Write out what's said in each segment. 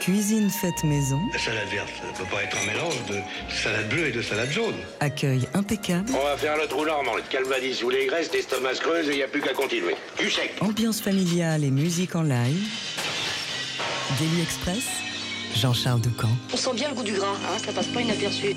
Cuisine faite maison. La salade verte, ça peut pas être un mélange de salade bleue et de salade jaune. Accueil impeccable. On va faire le trou normand, le calvadis ou les graisses, l'estomac se creuse et il n'y a plus qu'à continuer. Du sec. Ambiance familiale et musique en live. Daily Express. Jean-Charles Ducamp. On sent bien le goût du gras, hein, ça passe pas inaperçu.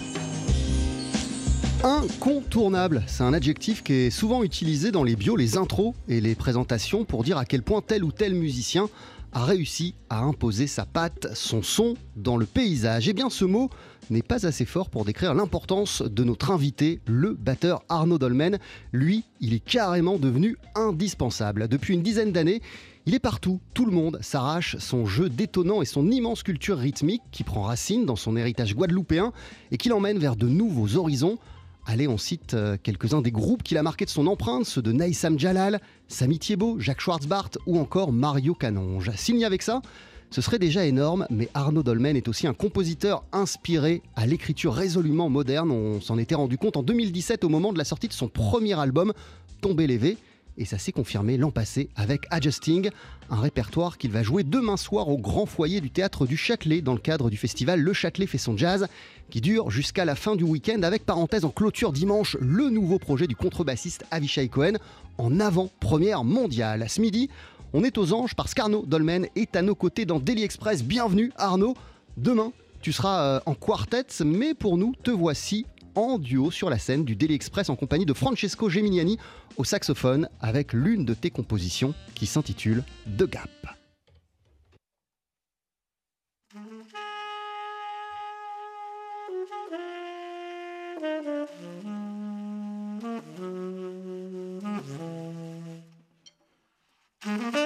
Incontournable, c'est un adjectif qui est souvent utilisé dans les bios, les intros et les présentations pour dire à quel point tel ou tel musicien a réussi à imposer sa patte, son son dans le paysage. Eh bien ce mot n'est pas assez fort pour décrire l'importance de notre invité, le batteur Arnaud Dolmen. Lui, il est carrément devenu indispensable. Depuis une dizaine d'années, il est partout, tout le monde s'arrache son jeu détonnant et son immense culture rythmique qui prend racine dans son héritage guadeloupéen et qui l'emmène vers de nouveaux horizons. Allez, on cite euh, quelques-uns des groupes qu'il a marqués de son empreinte, ceux de Naïsam Jalal, Samy Thiebaud, Jacques Schwartzbart ou encore Mario Canonge. Signé avec ça, ce serait déjà énorme, mais Arnaud Dolmen est aussi un compositeur inspiré à l'écriture résolument moderne. On s'en était rendu compte en 2017 au moment de la sortie de son premier album, Tomber l'évé et ça s'est confirmé l'an passé avec Adjusting, un répertoire qu'il va jouer demain soir au grand foyer du théâtre du Châtelet dans le cadre du festival Le Châtelet fait son jazz qui dure jusqu'à la fin du week-end avec parenthèse en clôture dimanche le nouveau projet du contrebassiste Avishai Cohen en avant-première mondiale. Ce midi, on est aux anges parce qu'Arnaud Dolmen est à nos côtés dans Daily Express. Bienvenue Arnaud. Demain, tu seras euh, en quartet, mais pour nous, te voici en duo sur la scène du Daily Express en compagnie de Francesco Geminiani au saxophone avec l'une de tes compositions qui s'intitule The Gap.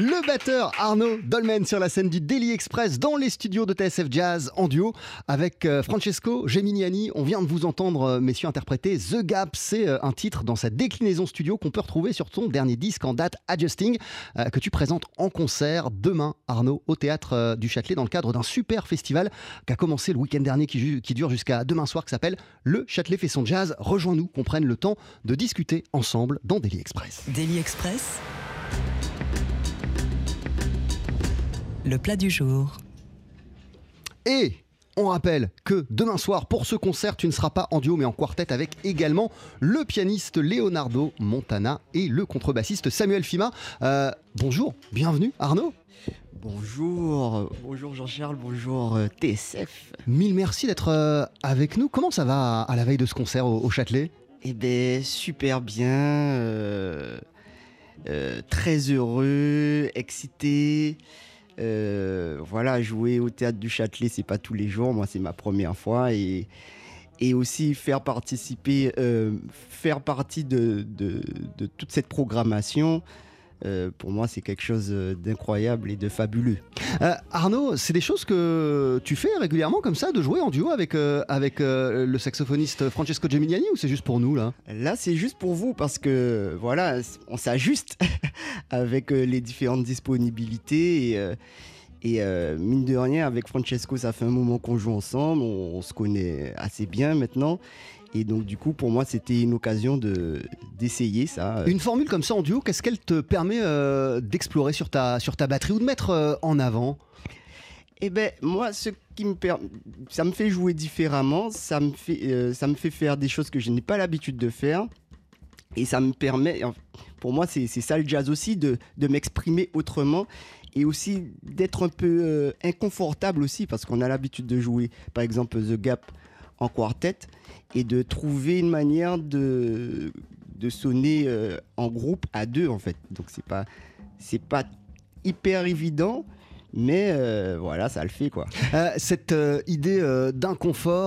Le batteur Arnaud Dolmen sur la scène du Daily Express dans les studios de TSF Jazz en duo avec euh, Francesco Geminiani. On vient de vous entendre, euh, messieurs, interpréter The Gap. C'est euh, un titre dans sa déclinaison studio qu'on peut retrouver sur ton dernier disque en date, Adjusting, que tu présentes en concert demain, Arnaud, au théâtre du Châtelet dans le cadre d'un super festival qui a commencé le week-end dernier, qui, dure jusqu'à demain soir, qui s'appelle Le Châtelet fait son jazz. Rejoins-nous, qu'on prenne le temps de discuter ensemble dans Daily Express. Daily Express. Le plat du jour. Et on rappelle que demain soir, pour ce concert, tu ne seras pas en duo mais en quartet avec également le pianiste Leonardo Montana et le contrebassiste Samuel Fima. Euh, bonjour, bienvenue Arnaud. Bonjour, bonjour Jean-Charles, bonjour euh, TSF. Mille merci d'être euh, avec nous. Comment ça va à la veille de ce concert au, Châtelet? Eh bien, super bien. très heureux, excité. Euh, voilà, jouer au théâtre du Châtelet, c'est pas tous les jours. Moi, c'est ma première fois. Et, et aussi faire participer, euh, faire partie de, de, toute cette programmation. Euh, pour moi, c'est quelque chose d'incroyable et de fabuleux. Arnaud, c'est des choses que tu fais régulièrement comme ça, de jouer en duo avec, avec le saxophoniste Francesco Geminiani ou c'est juste pour nous là? Là, c'est juste pour vous parce que voilà, on s'ajuste avec les différentes disponibilités et euh, mine de rien, avec Francesco, ça fait un moment qu'on joue ensemble, on, se connaît assez bien maintenant. Et donc du coup, pour moi, c'était une occasion de d'essayer ça. Une formule comme ça en duo, qu'est-ce qu'elle te permet euh, d'explorer sur ta, sur ta batterie ou de mettre euh, en avant? Eh ben moi, ce qui me ça me fait jouer différemment, ça me fait, ça me fait faire des choses que je n'ai pas l'habitude de faire. Et ça me permet, pour moi, c'est ça le jazz aussi, de, de m'exprimer autrement et aussi d'être un peu euh, inconfortable aussi parce qu'on a l'habitude de jouer par exemple The Gap en quartet et de trouver une manière de, sonner euh, en groupe à deux en fait. Donc c'est pas c'est pas hyper évident mais euh, voilà, ça le fait quoi. Euh, cette euh, idée d'inconfort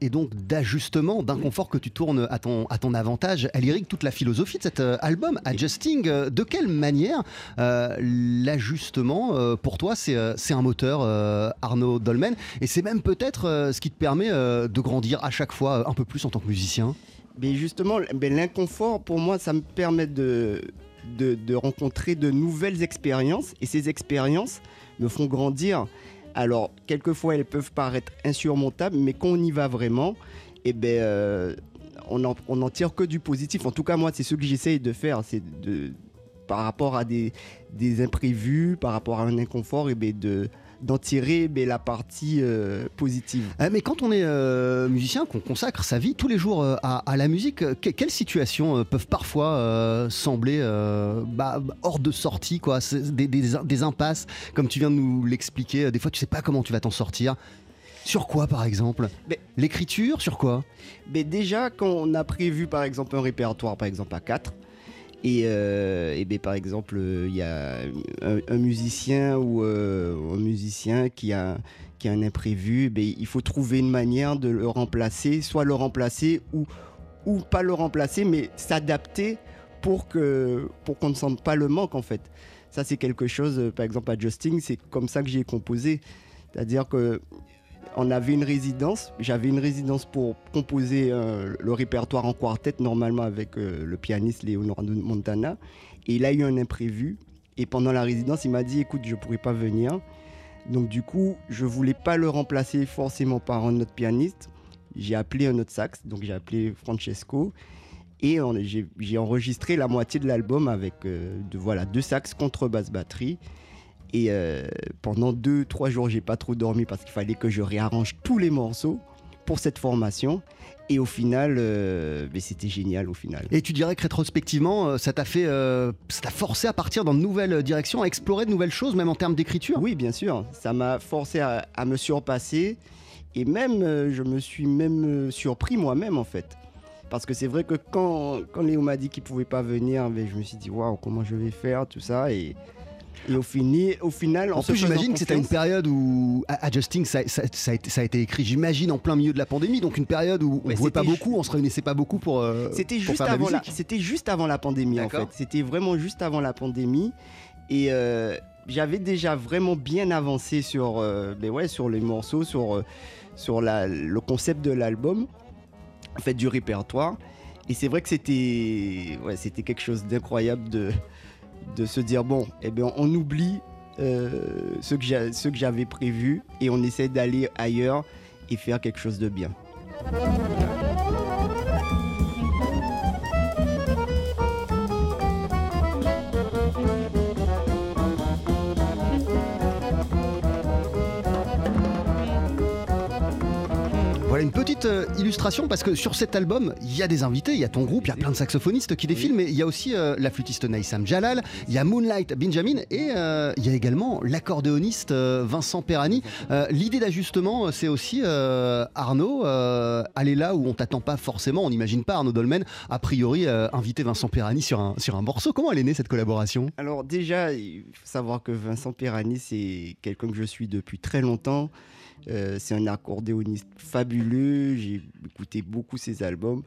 et donc d'ajustement, d'inconfort que tu tournes à ton, à ton avantage, elle irrigue toute la philosophie de cet album, Adjusting. De quelle manière l'ajustement, pour toi, c'est un moteur, Arnaud Dolmen, et c'est même peut-être ce qui te permet de grandir à chaque fois un peu plus en tant que musicien? Mais justement, l'inconfort, pour moi, ça me permet de, de, rencontrer de nouvelles expériences et ces expériences me font grandir. Alors, quelquefois, elles peuvent paraître insurmontables, mais quand on y va vraiment, eh ben, euh, on n'en tire que du positif. En tout cas, moi, c'est ce que j'essaye de faire, c'est de, par rapport à des, imprévus, par rapport à un inconfort, eh ben, de, d'en tirer mais la partie euh, positive. Euh, mais quand on est euh, musicien, qu'on consacre sa vie tous les jours à, la musique, quelles situations peuvent parfois sembler bah, hors de sortie, quoi, des, impasses, comme tu viens de nous l'expliquer. Des fois, tu sais pas comment tu vas t'en sortir. Sur quoi, par exemple? L'écriture, sur quoi? Mais Déjà, quand on a prévu, par exemple, un répertoire, par exemple, à 4, et, euh, ben, par exemple, il y a un, musicien ou euh, un musicien qui a, qui a un imprévu, ben, il faut trouver une manière de le remplacer, soit le remplacer ou, ou pas le remplacer, mais s'adapter pour que pour qu'on ne sente pas le manque en fait. Ça c'est quelque chose, euh, par exemple à Justing, c'est comme ça que j'ai composé. C'est-à-dire que on avait une résidence. J'avais une résidence pour composer euh, le répertoire en quartet, normalement avec euh, le pianiste Leonardo Montana. Et il a eu un imprévu. Et pendant la résidence, il m'a dit écoute, je ne pourrais pas venir. Donc, du coup, je ne voulais pas le remplacer forcément par un autre pianiste. J'ai appelé un autre sax, donc j'ai appelé Francesco. Et j'ai enregistré la moitié de l'album avec euh, voilà, deux sax, contre basse batterie. Et euh, pendant deux, trois jours, j'ai pas trop dormi parce qu'il fallait que je réarrange tous les morceaux pour cette formation. Et au final, euh, mais c'était génial au final. Et tu dirais que rétrospectivement, euh, ça t'a fait, ça t'a forcé à partir dans de nouvelles directions, à explorer de nouvelles choses, même en termes d'écriture? Oui, bien sûr. Ça m'a forcé à, me surpasser. Et même, je me suis même surpris moi-même en fait. Parce que c'est vrai que quand, quand Léo m'a dit qu'il pouvait pas venir, mais je me suis dit, waouh, comment je vais faire, tout ça. Et et au, fini, au final, en plus, j'imagine que c'était une période où Adjusting, ça, a été, ça, a été, écrit, j'imagine, en plein milieu de la pandémie, donc une période où on ne jouait pas beaucoup, on se réunissait pas beaucoup pour. Euh, c'était juste, avant la, c'était juste avant la pandémie, en fait. C'était vraiment juste avant la pandémie. Et euh, j'avais déjà vraiment bien avancé sur, euh, ben ouais, sur les morceaux, sur, euh, sur la, le concept de l'album, en fait, du répertoire. Et c'est vrai que c'était ouais, c'était quelque chose d'incroyable de, de se dire bon, eh bien, on oublie euh, ce que j'a- ce que j'avais prévu et on essaie d'aller ailleurs et faire quelque chose de bien. Voilà une petite euh, illustration parce que sur cet album, il y a des invités, il y a ton groupe, il y a plein de saxophonistes qui défilent, mais il y a aussi euh, la flûtiste Naïsam Jalal, il y a Moonlight Benjamin et euh, il y a également l'accordéoniste Vincent Perrani. Euh, L'idée d'ajustement, c'est aussi Arnaud, aller là où on t'attend pas forcément, on n'imagine pas Arnaud Dolmen, a priori inviter Vincent Perrani sur un, sur un morceau. Comment elle est née cette collaboration? Alors déjà, il faut savoir que Vincent Perrani, c'est quelqu'un que je suis depuis très longtemps. Euh, c'est un accordéoniste fabuleux. J'ai écouté beaucoup ses albums.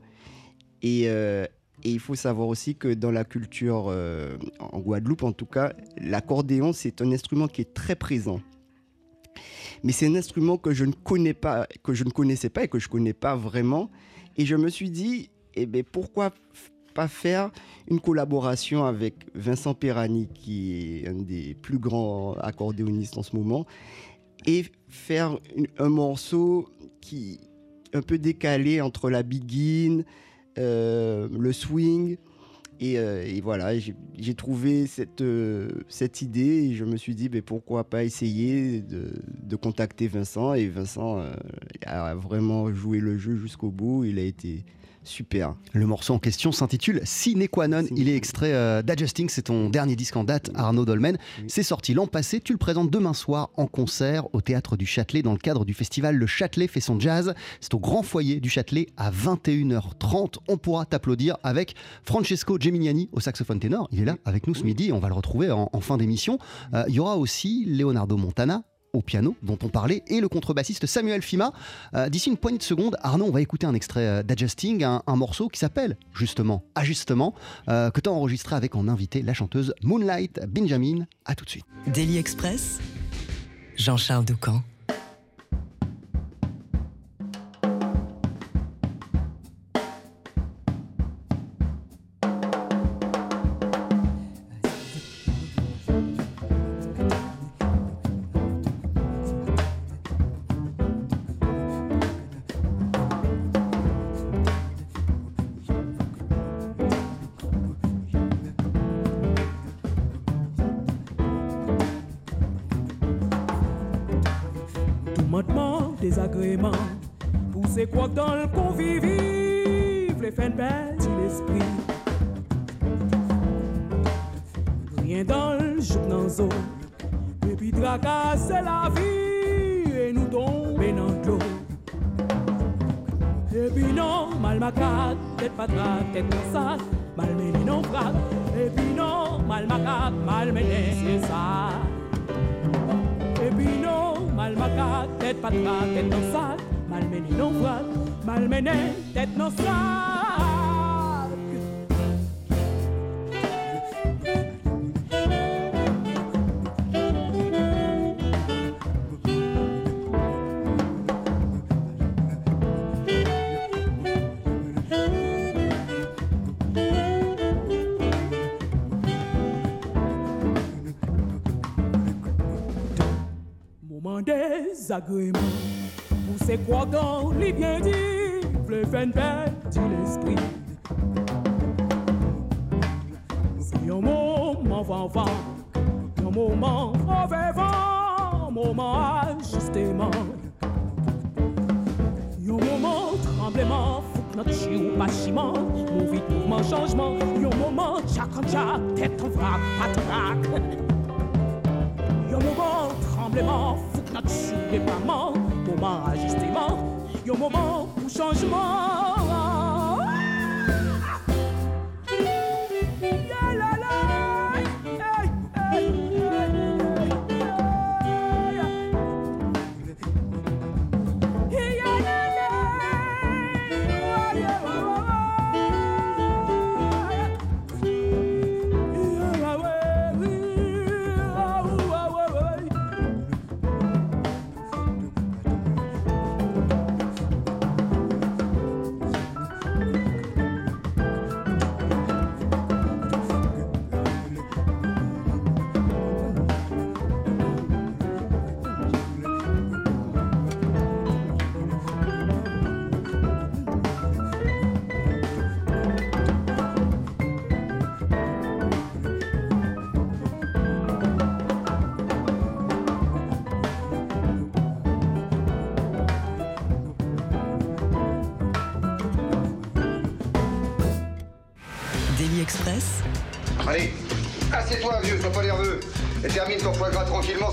Et, euh, il faut savoir aussi que dans la culture, euh, en Guadeloupe en tout cas, l'accordéon, c'est un instrument qui est très présent. Mais c'est un instrument que je ne connais pas, que je ne connaissais pas et que je connais pas vraiment. Et je me suis dit, eh ben, pourquoi pas faire une collaboration avec Vincent Perrani, qui est un des plus grands accordéonistes en ce moment, et faire un morceau qui un peu décalé entre la begin, euh, le swing. Et, euh, voilà, j'ai trouvé cette, euh, cette idée et je me suis dit ben, pourquoi pas essayer de, de contacter Vincent. Et Vincent euh, a vraiment joué le jeu jusqu'au bout. Il a été super. Le morceau en question s'intitule Sine qua non. Il est extrait euh, d'Adjusting, c'est ton dernier disque en date, Arnaud Dolmen. C'est sorti l'an passé. Tu le présentes demain soir en concert au théâtre du Châtelet dans le cadre du festival Le Châtelet fait son jazz. C'est au grand foyer du Châtelet à 21h30. On pourra t'applaudir avec Francesco Geminiani au saxophone ténor. Il est là avec nous ce midi et on va le retrouver en, en fin d'émission. Euh, il y aura aussi Leonardo Montana au piano dont on parlait et le contrebassiste Samuel Fima. Euh, D'ici une poignée de secondes, Arnaud, on va écouter un extrait euh, d'Adjusting, un, morceau qui s'appelle justement Ajustement, euh, que tu as enregistré avec en invité la chanteuse Moonlight Benjamin. À tout de suite. Daily Express, Jean-Charles Doucan. Vous c'est quoi dans les bien dit, le fin de l'esprit. C'est un moment vent un moment mauvais vent, un moment ajustement. Un moment tremblement, que notre chien ou mon vite mouvement changement. Un moment chaque en tête en vrac, patraque. Yo moment tremblement, notre chou déploiement, moment ajustement, yo moment pour changement.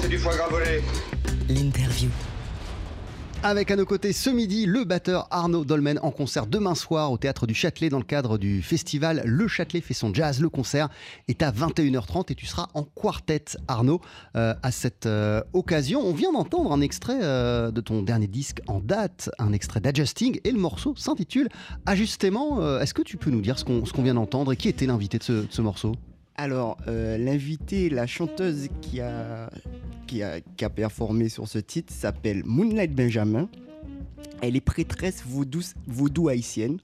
C'est du foie gras volé. l'interview. Avec à nos côtés ce midi le batteur Arnaud Dolmen en concert demain soir au théâtre du Châtelet dans le cadre du festival Le Châtelet fait son jazz. Le concert est à 21h30 et tu seras en quartet Arnaud euh, à cette euh, occasion. On vient d'entendre un extrait euh, de ton dernier disque en date, un extrait d'Adjusting et le morceau s'intitule Ajustement. Euh, Est-ce que tu peux nous dire ce qu'on ce qu'on vient d'entendre et qui était l'invité de ce, de ce morceau? Alors, euh, l'invitée, la chanteuse qui a, qui, a, qui a performé sur ce titre s'appelle Moonlight Benjamin. Elle est prêtresse vaudou, vaudou haïtienne.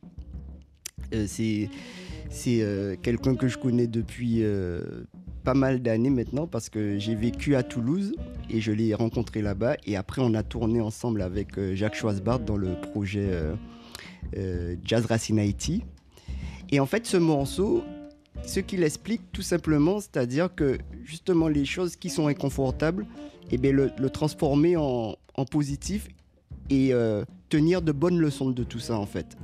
Euh, c'est euh, quelqu'un que je connais depuis euh, pas mal d'années maintenant parce que j'ai vécu à Toulouse et je l'ai rencontré là-bas. Et après, on a tourné ensemble avec Jacques Schwarzbart dans le projet Jazz Racine Haïti. Et en fait, ce morceau, ce qu'il explique tout simplement, c'est-à-dire que justement les choses qui sont inconfortables, et bien le, transformer en, en positif et euh, tenir de bonnes leçons de tout ça en fait.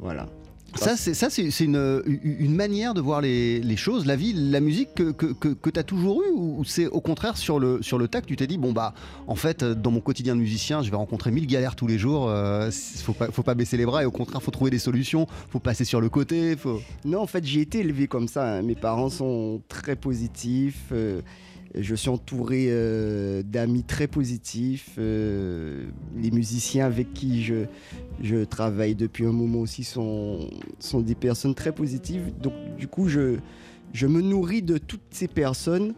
Voilà. Ça, c'est ça, c'est une, une manière de voir les, les choses, la vie, la musique que, que, que, que tu as toujours eu ou c'est au contraire sur le, sur le tac, tu t'es dit, bon, bah, en fait, dans mon quotidien de musicien, je vais rencontrer mille galères tous les jours, euh, faut, pas, faut pas baisser les bras et au contraire, faut trouver des solutions, faut passer sur le côté, faut. Non, en fait, j'ai été élevé comme ça. hein. Mes parents sont très positifs. euh, je suis entouré euh, d'amis très positifs. euh, les musiciens avec qui je, travaille depuis un moment aussi sont, des personnes très positives. Donc, du coup, je, je me nourris de toutes ces personnes.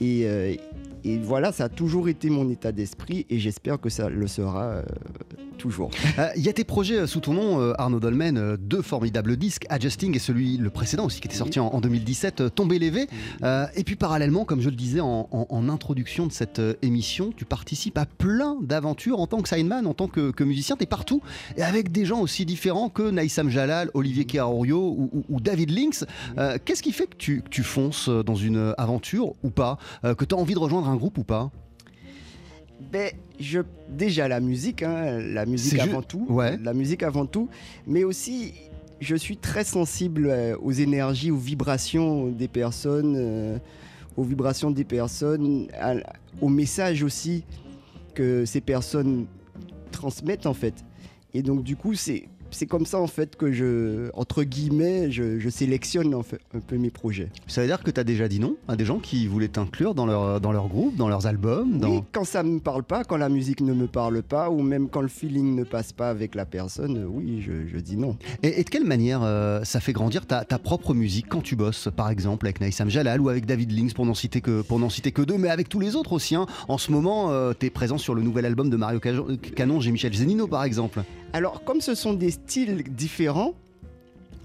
Et, euh, et voilà, ça a toujours été mon état d'esprit et j'espère que ça le sera euh, toujours. Euh, Il y a tes projets euh, sous ton nom, euh, Arnaud Dolmen, euh, deux formidables disques, Adjusting et celui, le précédent aussi, qui était sorti en, en 2017, euh, Tomber lévé. Euh, et puis parallèlement, comme je le disais en, en- en introduction de cette euh, émission, tu participes à plein d'aventures en tant que sideman, en tant que, que musicien, tu es partout, et avec des gens aussi différents que Naïsam Jalal, Olivier Kearorio ou, ou- ou David Lynx. Euh, Qu'est-ce qui fait que tu, que tu fonces dans une aventure ou pas Euh, Que tu as envie de rejoindre un groupe ou pas? Ben, je, déjà la musique, hein, la musique avant tout, ouais. la musique avant tout, mais aussi je suis très sensible euh, aux énergies, aux vibrations des personnes, euh, aux vibrations des personnes, à- aux messages aussi que ces personnes transmettent en fait. Et donc du coup c'est c'est comme ça en fait que je entre guillemets je, je sélectionne en fait un peu mes projets. Ça veut dire que tu as déjà dit non à des gens qui voulaient t'inclure dans leur, dans leur groupe, dans leurs albums dans... Oui, quand ça me parle pas, quand la musique ne me parle pas, ou même quand le feeling ne passe pas avec la personne, euh, oui, je, je dis non. Et, et de quelle manière euh, ça fait grandir ta, ta propre musique quand tu bosses, par exemple, avec Naïsam Jalal ou avec David Lynx, pour n'en citer, que- pour n'en citer que deux, mais avec tous les autres aussi. hein. En ce moment, tu es présent sur le nouvel album de Mario Canon, j'ai Michel Zenino, par exemple. Alors, comme ce sont des styles différents,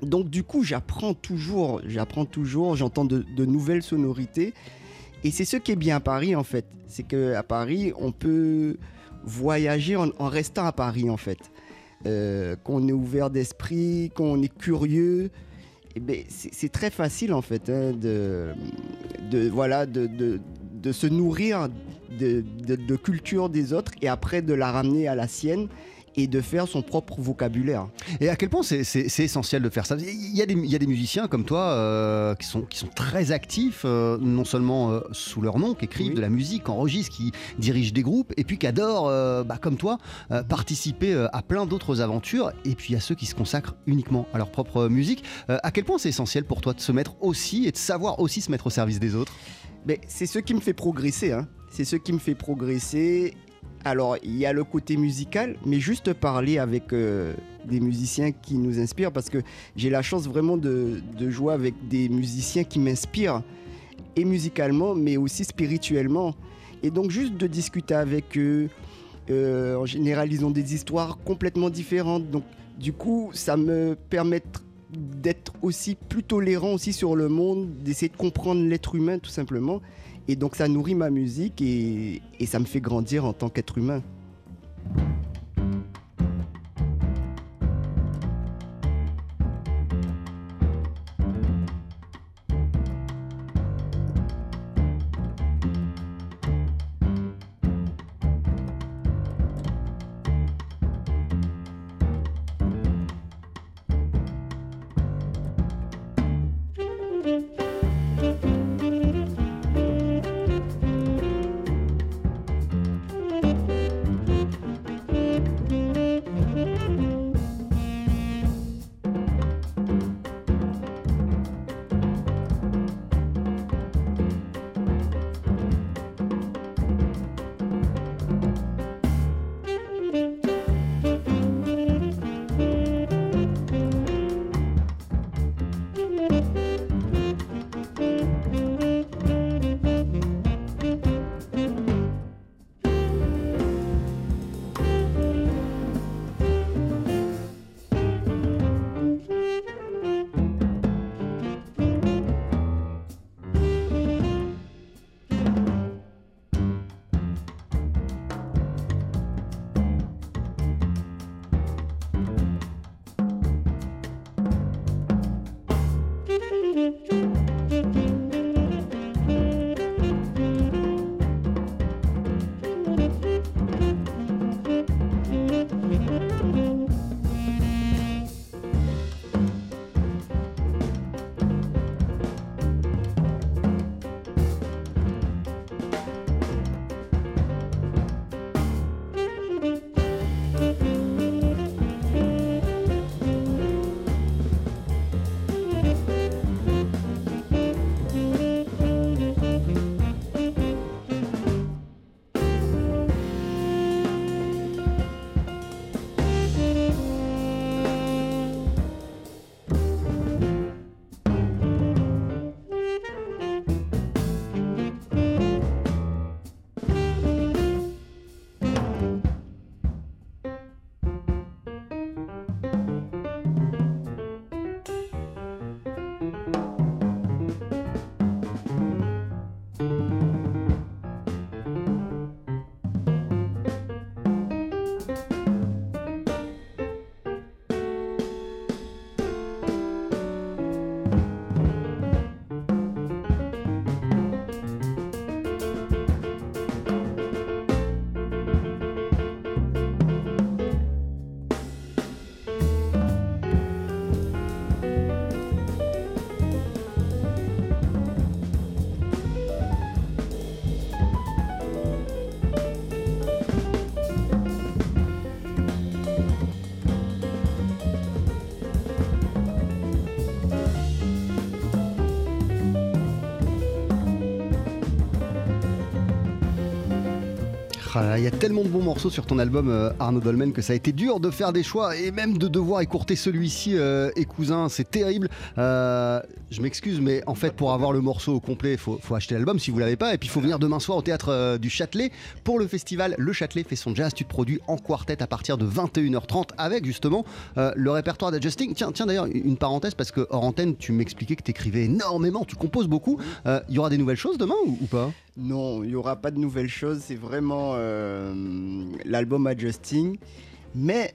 donc du coup, j'apprends toujours, j'apprends toujours, j'entends de, nouvelles sonorités. Et c'est ce qui est bien à Paris, en fait. C'est qu'à Paris, on peut voyager en, restant à Paris, en fait. Euh, qu'on est ouvert d'esprit, qu'on est curieux. Ben, c'est très facile, en fait, hein, de, de, voilà, de, de, de se nourrir de, de culture des autres et après de la ramener à la sienne et de faire son propre vocabulaire. Et à quel point c'est- essentiel de faire ça? Il y, a des, il y a des musiciens comme toi euh, qui, sont, qui sont très actifs, euh, non seulement euh, sous leur nom, qui écrivent Oui. de la musique, enregistrent, qui dirigent des groupes, et puis qui adorent, bah, comme toi, participer à plein d'autres aventures. Et puis il y a ceux qui se consacrent uniquement à leur propre musique. À quel point c'est essentiel pour toi de se mettre aussi et de savoir aussi se mettre au service des autres? C'est ce qui me fait progresser. hein. C'est ce qui me fait progresser. Alors, il y a le côté musical, mais juste parler avec euh, des musiciens qui nous inspirent, parce que j'ai la chance vraiment de, de jouer avec des musiciens qui m'inspirent, et musicalement, mais aussi spirituellement. Et donc, juste de discuter avec eux, euh, en général, ils ont des histoires complètement différentes. Donc, du coup, ça me permet d'être aussi plus tolérant aussi sur le monde, d'essayer de comprendre l'être humain tout simplement. Et donc ça nourrit ma musique et, ça me fait grandir en tant qu'être humain. Il y a tellement de bons morceaux sur ton album euh, Arnaud Dolmen que ça a été dur de faire des choix et même de devoir écourter celui-ci euh, et cousin, c'est terrible. Euh, je m'excuse, mais en fait pour avoir le morceau au complet, il faut, faut acheter l'album si vous l'avez pas et puis il faut venir demain soir au théâtre euh, du Châtelet pour le festival Le Châtelet fait son jazz. Tu te produis en quartet à partir de 21h30 avec justement euh, le répertoire d'adjusting. Tiens, tiens d'ailleurs une parenthèse parce que hors antenne tu m'expliquais que tu écrivais énormément, tu composes beaucoup. Euh, Il y aura des nouvelles choses demain ou, pas? Non, il n'y aura pas de nouvelles choses. C'est vraiment euh, l'album Adjusting. Mais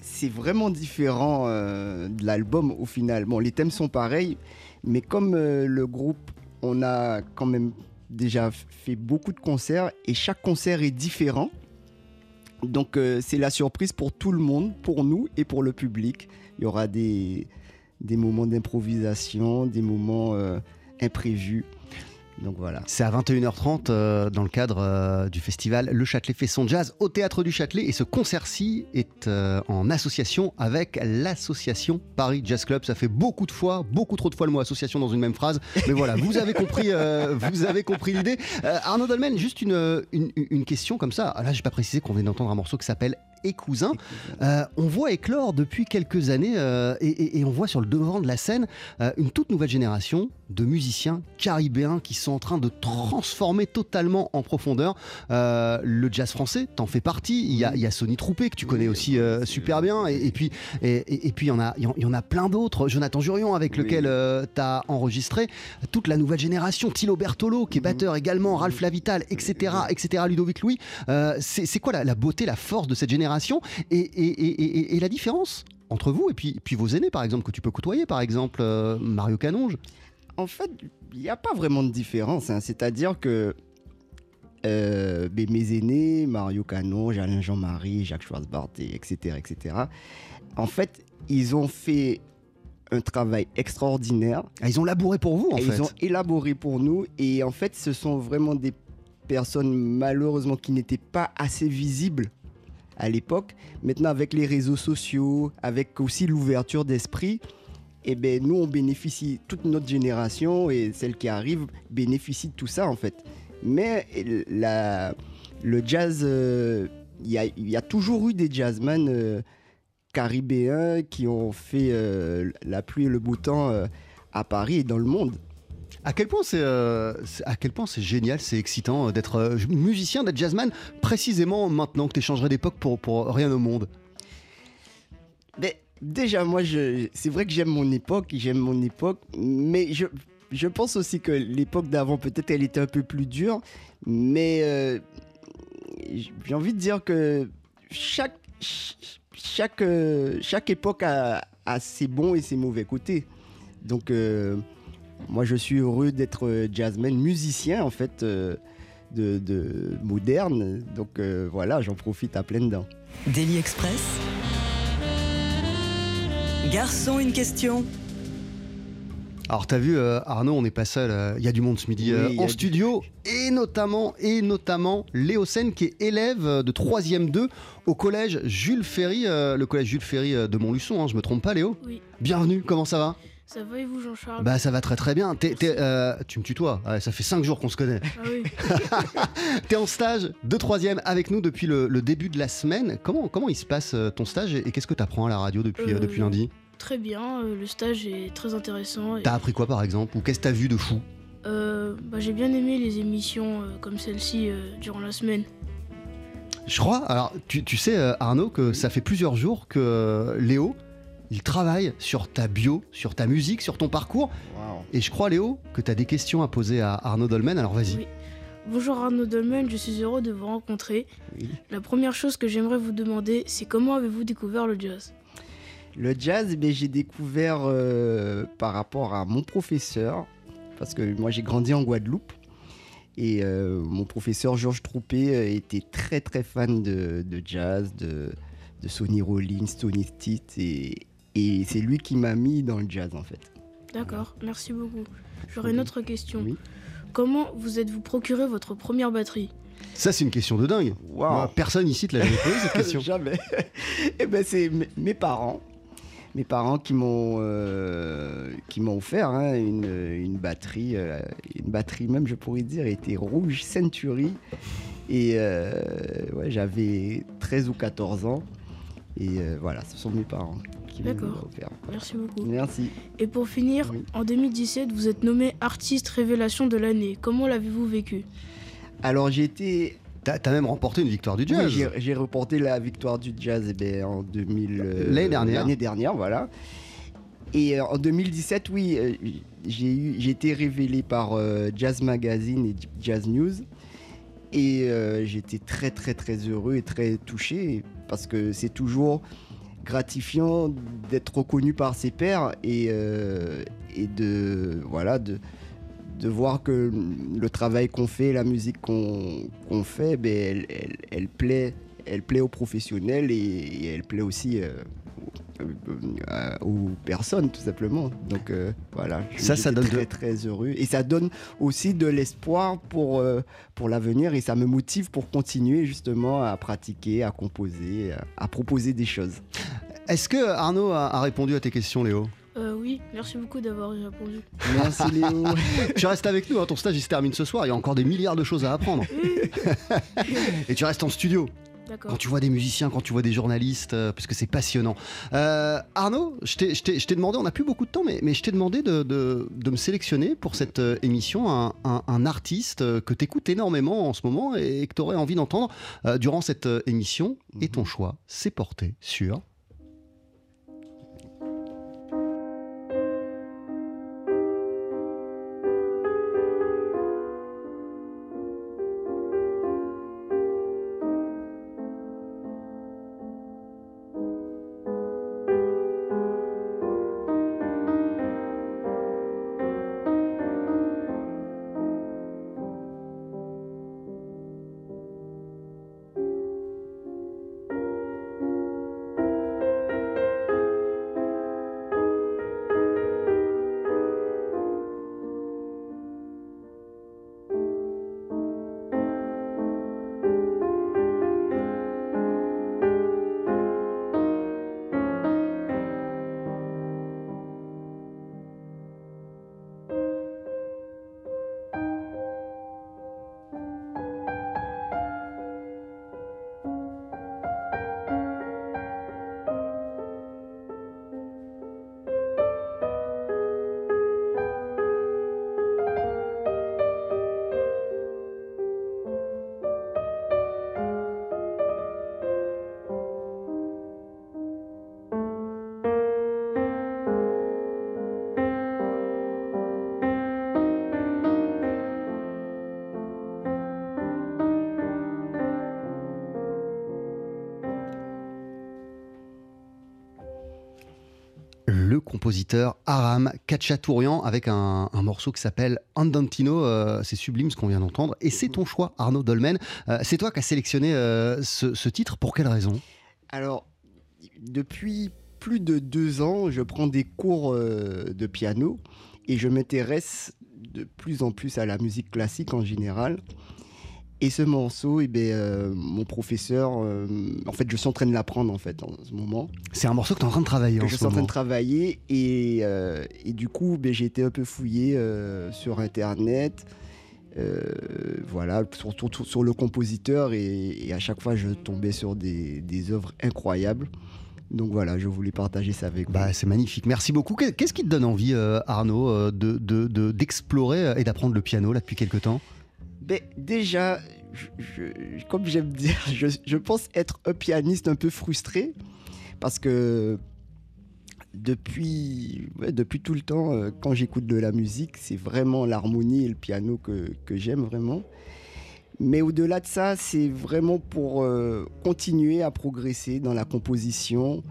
c'est vraiment différent euh, de l'album au final. Bon, les thèmes sont pareils. Mais comme euh, le groupe, on a quand même déjà fait beaucoup de concerts. Et chaque concert est différent. Donc euh, c'est la surprise pour tout le monde, pour nous et pour le public. Il y aura des, des moments d'improvisation, des moments euh, imprévus. Donc voilà. C'est à 21h30 euh, dans le cadre euh, du festival Le Châtelet fait son jazz au théâtre du Châtelet et ce concert-ci est euh, en association avec l'association Paris Jazz Club. Ça fait beaucoup de fois, beaucoup trop de fois le mot association dans une même phrase, mais voilà, vous avez compris, vous avez compris l'idée. Arnaud Dolmen, juste une question comme ça. Ah, Là, j'ai pas précisé qu'on vient d'entendre un morceau qui s'appelle et cousin. Euh, on voit éclore depuis quelques années euh, et, et- et on voit sur le devant de la scène euh, une toute nouvelle génération de musiciens caribéens qui sont en train de transformer totalement en profondeur le jazz français. T'en fais partie. Il y a, il y a Sonny Troupé que tu connais aussi super bien et, et puis et, puis il y en a il y en- a plein d'autres. Jonathan Jurion avec lequel tu as enregistré toute la nouvelle génération. Thilo Bertolo qui est batteur également, Ralph Lavital, etc., etc. Ludovic Louis. C'est c'est quoi la, la beauté, la force de cette génération et, et- et- et- et la différence entre vous et puis, puis vos aînés, par exemple, que tu peux côtoyer, par exemple euh, Mario Canonge En fait, il n'y a pas vraiment de différence. hein. C'est-à-dire que euh, ben, mes aînés, Mario Canon, Alain Jean-Marie, Jacques Schwarzbart, et etc., etc., en fait, ils ont fait un travail extraordinaire. Ah, Ils ont labouré pour vous, en et fait. Ils ont élaboré pour nous. Et en fait, ce sont vraiment des personnes, malheureusement, qui n'étaient pas assez visibles à l'époque. Maintenant, avec les réseaux sociaux, avec aussi l'ouverture d'esprit, eh ben, nous, on bénéficie, toute notre génération et celle qui arrive bénéficie de tout ça, en fait. Mais le jazz, euh, il y, a, toujours eu des jazzmen euh, caribéens qui ont fait euh, la pluie et le beau temps à Paris et dans le monde. À quel point c'est euh, c'est- à quel point c'est génial, c'est excitant euh, d'être euh, musicien, d'être jazzman, précisément maintenant que tu échangerais d'époque pour, pour rien au monde? Mais déjà, moi, je, c'est vrai que j'aime mon époque, j'aime mon époque, mais je, je pense aussi que l'époque d'avant, peut-être, elle était un peu plus dure, mais j'ai envie de dire que chaque, ch- chaque, chaque époque a, ses bons et ses mauvais côtés. Donc, moi, je suis heureux d'être euh, jazzman, musicien, en fait, euh, de, de moderne. Donc, euh, voilà, j'en profite à pleines dents. Daily Express. Garçon, une question. Alors t'as vu euh, Arnaud, on n'est pas seul, euh, il y a du monde ce midi euh, en du- studio et notamment et notamment Léo Sen qui est élève de 3e 2 au collège Jules Ferry, euh, le collège Jules Ferry euh, de Montluçon, hein, je me trompe pas Léo? Oui. Bienvenue, comment ça va? Ça va et vous, Jean-Charles Bah ça va très très bien. T'es- t'es, euh, tu me tutoies, Ouais, ça fait 5 jours qu'on se connaît. Ah oui. T'es en stage de 3e avec nous depuis le, le début de la semaine. Comment, comment il se passe euh, ton stage et, et qu'est-ce que t'apprends à la radio depuis, euh, Euh, depuis lundi? Très bien, euh, le stage est très intéressant. et, T'as appris quoi par exemple? Ou qu'est-ce que t'as vu de fou? Euh, bah, J'ai bien aimé les émissions euh, comme celle-ci euh, durant la semaine. Je crois, alors tu, tu sais euh, Arnaud que ça fait plusieurs jours que euh, Léo, il travaille sur ta bio, sur ta musique, sur ton parcours. Et je crois Léo que tu as des questions à poser à Arnaud Dolmen, alors vas-y. Oui. Bonjour Arnaud Dolmen, je suis heureux de vous rencontrer. Oui. La première chose que j'aimerais vous demander, c'est comment avez-vous découvert le jazz? Le jazz, eh j'ai découvert euh, par rapport à mon professeur, parce que moi j'ai grandi en Guadeloupe. Et euh, mon professeur Georges Troupé euh, était très très fan de, de jazz, de, de Sonny Rollins, Tony Stitt. Et, et c'est lui qui m'a mis dans le jazz en fait. D'accord, merci beaucoup. J'aurais une autre question. Oui. Comment vous êtes-vous procuré votre première batterie? Ça c'est une question de dingue. Moi, personne ici te l'a jamais posé cette question. Jamais. Eh ben c'est mes parents, mes parents qui m'ont euh, qui m'ont offert hein, une, une batterie, euh, une batterie même je pourrais dire était rouge Century Et euh, ouais, j'avais 13 ou 14 ans. Et euh, voilà, ce sont mes parents qui offert. Merci beaucoup. Merci. Et pour finir, Oui. en 2017, vous êtes nommé artiste révélation de l'année. Comment l'avez-vous vécu? Alors j'ai été T'as même remporté une victoire du jazz. j'ai- j'ai reporté la victoire du jazz eh ben, en 2000. euh, L'année dernière. L'année dernière, voilà. Et euh, en 2017, oui, euh, j'ai eu- j'ai été révélé par euh, Jazz Magazine et Jazz News. Et euh, j'étais très, très, très heureux et très touché parce que c'est toujours gratifiant d'être reconnu par ses pairs et, euh, de, voilà, de, voir que le travail qu'on fait, la musique qu'on fait, ben, elle, plaît, elle plaît aux professionnels et, et elle plaît aussi euh, aux, euh, aux personnes, tout simplement. Donc euh, voilà, je- Ça, ça donne très, de- très heureux. Et ça donne aussi de l'espoir pour, euh, pour l'avenir et ça me motive pour continuer justement à pratiquer, à composer, à, à proposer des choses. Est-ce que Arnaud a, a répondu à tes questions, Léo? Euh, Oui, merci beaucoup d'avoir répondu. Merci Léo. Tu restes avec nous, hein, ton stage il se termine ce soir, il y a encore des milliards de choses à apprendre. Et tu restes en studio. Quand tu vois des musiciens, quand tu vois des journalistes, euh, parce que c'est passionnant. Euh, Arnaud, je t'ai- demandé, on n'a plus beaucoup de temps, mais, mais je t'ai demandé de, de- de me sélectionner pour cette euh, émission un, un- un artiste que tu écoutes énormément en ce moment et que tu aurais envie d'entendre euh, durant cette euh, émission. Et ton choix s'est porté sur... compositeur Aram Kachatourian avec un, morceau qui s'appelle Andantino. Euh, c'est sublime ce qu'on vient d'entendre. Et c'est ton choix, Arnaud Dolmen. Euh, c'est toi qui as sélectionné euh, ce, ce titre. Pour quelle raison? Alors, depuis plus de deux ans, je prends des cours de piano et je m'intéresse de plus en plus à la musique classique en général. Et ce morceau, eh ben, euh, mon professeur, euh, en fait, je suis en train de l'apprendre en fait en ce moment. C'est un morceau que tu es en train de travailler Que en je ce suis en train de travailler et, euh, et du coup, ben, j'ai été un peu fouillé sur internet. voilà, surtout sur, sur le compositeur et, et à chaque fois je tombais sur des, des œuvres incroyables. Donc voilà, je voulais partager ça avec vous. Bah, c'est magnifique, merci beaucoup. Qu'est- Qu'est-ce qui te donne envie, euh, Arnaud, de- de- de- d'explorer et d'apprendre le piano là depuis quelques temps? Ben, déjà, comme j'aime dire, je, pense être un pianiste un peu frustré parce que depuis, depuis tout le temps, euh, quand j'écoute de la musique, c'est vraiment l'harmonie et le piano que, que j'aime vraiment. Mais au-delà de ça, c'est vraiment pour euh, continuer à progresser dans la composition,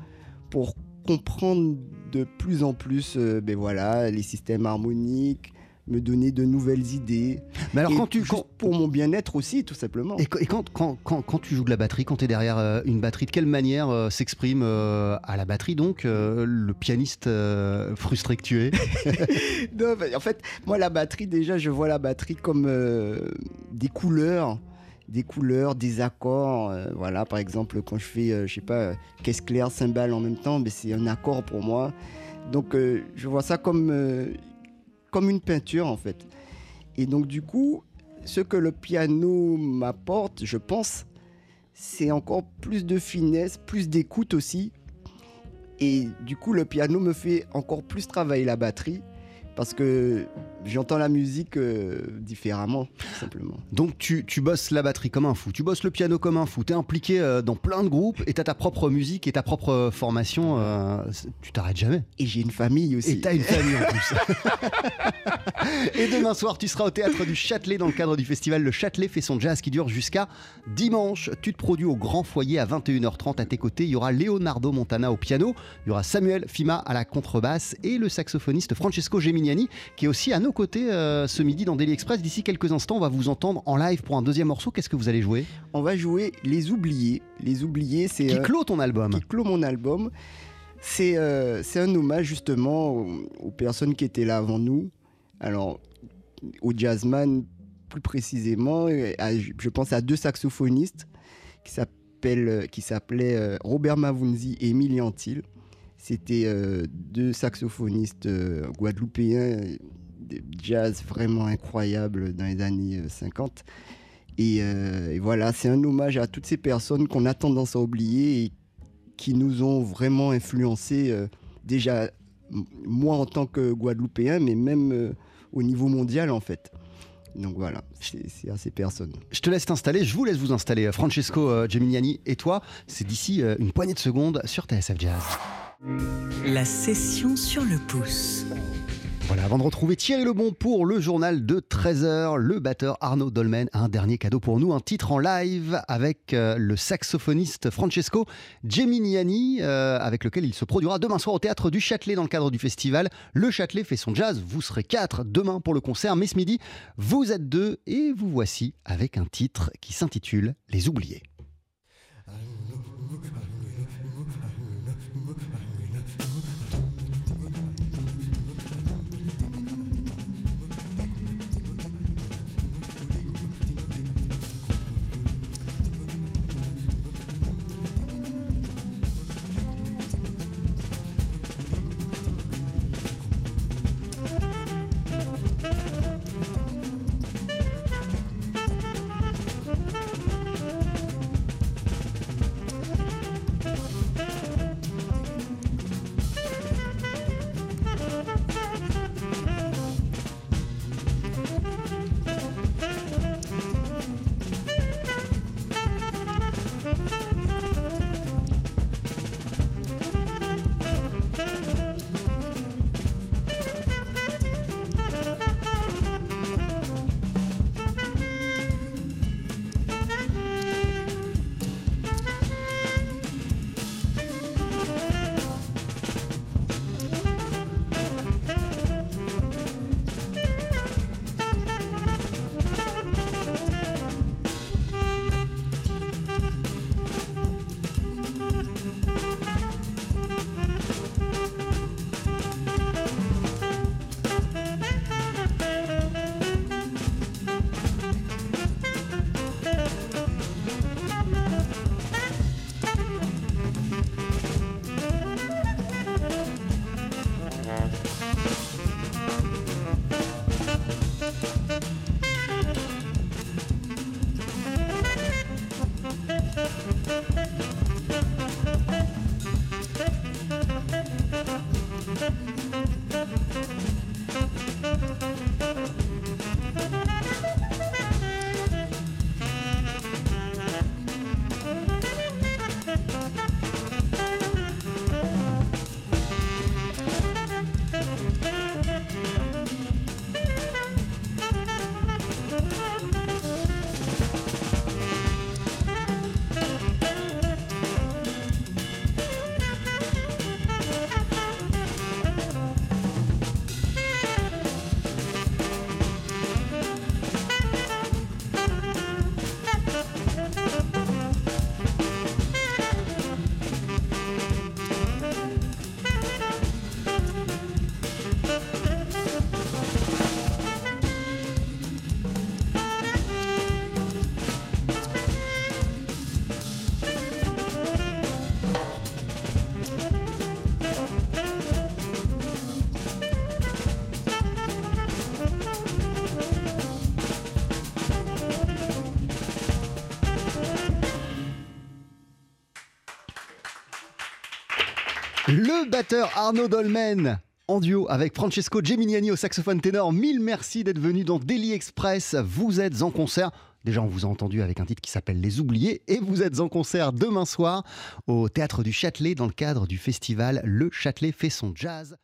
pour comprendre de plus en plus euh, ben voilà, les systèmes harmoniques, me donner de nouvelles idées. Mais alors Et quand tu... quand- pour mon bien-être aussi, tout simplement. Et, qu- et quand, quand, quand, quand tu joues de la batterie, quand tu es derrière euh, une batterie, de quelle manière euh, s'exprime euh, à la batterie donc le pianiste frustré que tu es Non, mais en fait, moi, la batterie, déjà, je vois la batterie comme des couleurs, des couleurs, des accords. euh, voilà, par exemple, quand je fais, euh, je sais pas, euh, caisse claire, cymbale en même temps, ben, c'est un accord pour moi. Donc, je vois ça comme, une peinture, en fait. Et donc, du coup, ce que le piano m'apporte, je pense, c'est encore plus de finesse, plus d'écoute aussi. Et du coup, le piano me fait encore plus travailler la batterie parce que j'entends la musique euh, différemment, tout simplement. Donc tu, tu bosses la batterie comme un fou, tu bosses le piano comme un fou, tu es impliqué euh, dans plein de groupes et tu as ta propre musique et ta propre euh, formation, euh, tu t'arrêtes jamais. Et j'ai une famille aussi. Et t'as une famille en plus. et demain soir, tu seras au théâtre du Châtelet dans le cadre du festival Le Châtelet fait son jazz qui dure jusqu'à dimanche. Tu te produis au Grand Foyer à 21h30 à tes côtés. Il y aura Leonardo Montana au piano, il y aura Samuel Fima à la contrebasse et le saxophoniste Francesco Geminiani qui est aussi à nos côtés euh, ce midi dans Daily Express. D'ici quelques instants, on va vous entendre en live pour un deuxième morceau. Qu'est-ce que vous allez jouer? On va jouer Les Oubliés. Les Oubliés, c'est Qui euh, clôt ton album qui clôt mon album. C'est euh, un hommage justement aux, aux personnes qui étaient là avant nous. Alors, au jazzman plus précisément, à- je pense à deux saxophonistes qui s'appelaient euh, Robert Mavunzi et Émile Antil. C'était euh, deux saxophonistes euh, guadeloupéens, de jazz vraiment incroyables dans les années euh, 50. Et, euh, et voilà, c'est un hommage à toutes ces personnes qu'on a tendance à oublier et qui nous ont vraiment influencés euh, déjà moi en tant que Guadeloupéen, mais même euh, au niveau mondial en fait. Donc voilà, c'est à ces personnes. Je te laisse t'installer, je vous laisse vous installer, Francesco euh, Geminiani et toi. C'est d'ici euh, une poignée de secondes sur TSF Jazz. La session sur le pouce. Voilà, avant de retrouver Thierry Lebon pour le journal de 13h, le batteur Arnaud Dolmen a un dernier cadeau pour nous, un titre en live avec euh, le saxophoniste Francesco Geminiani, euh, avec lequel il se produira demain soir au théâtre du Châtelet dans le cadre du festival. Le Châtelet fait son jazz, vous serez quatre demain pour le concert, mais ce midi, vous êtes deux et vous voici avec un titre qui s'intitule Les Oubliés. Le batteur Arnaud Dolmen en duo avec Francesco Geminiani au saxophone ténor. Mille merci d'être venu dans Daily Express. Vous êtes en concert. Déjà, on vous a entendu avec un titre qui s'appelle Les Oubliés et vous êtes en concert demain soir au Théâtre du Châtelet dans le cadre du festival Le Châtelet fait son jazz.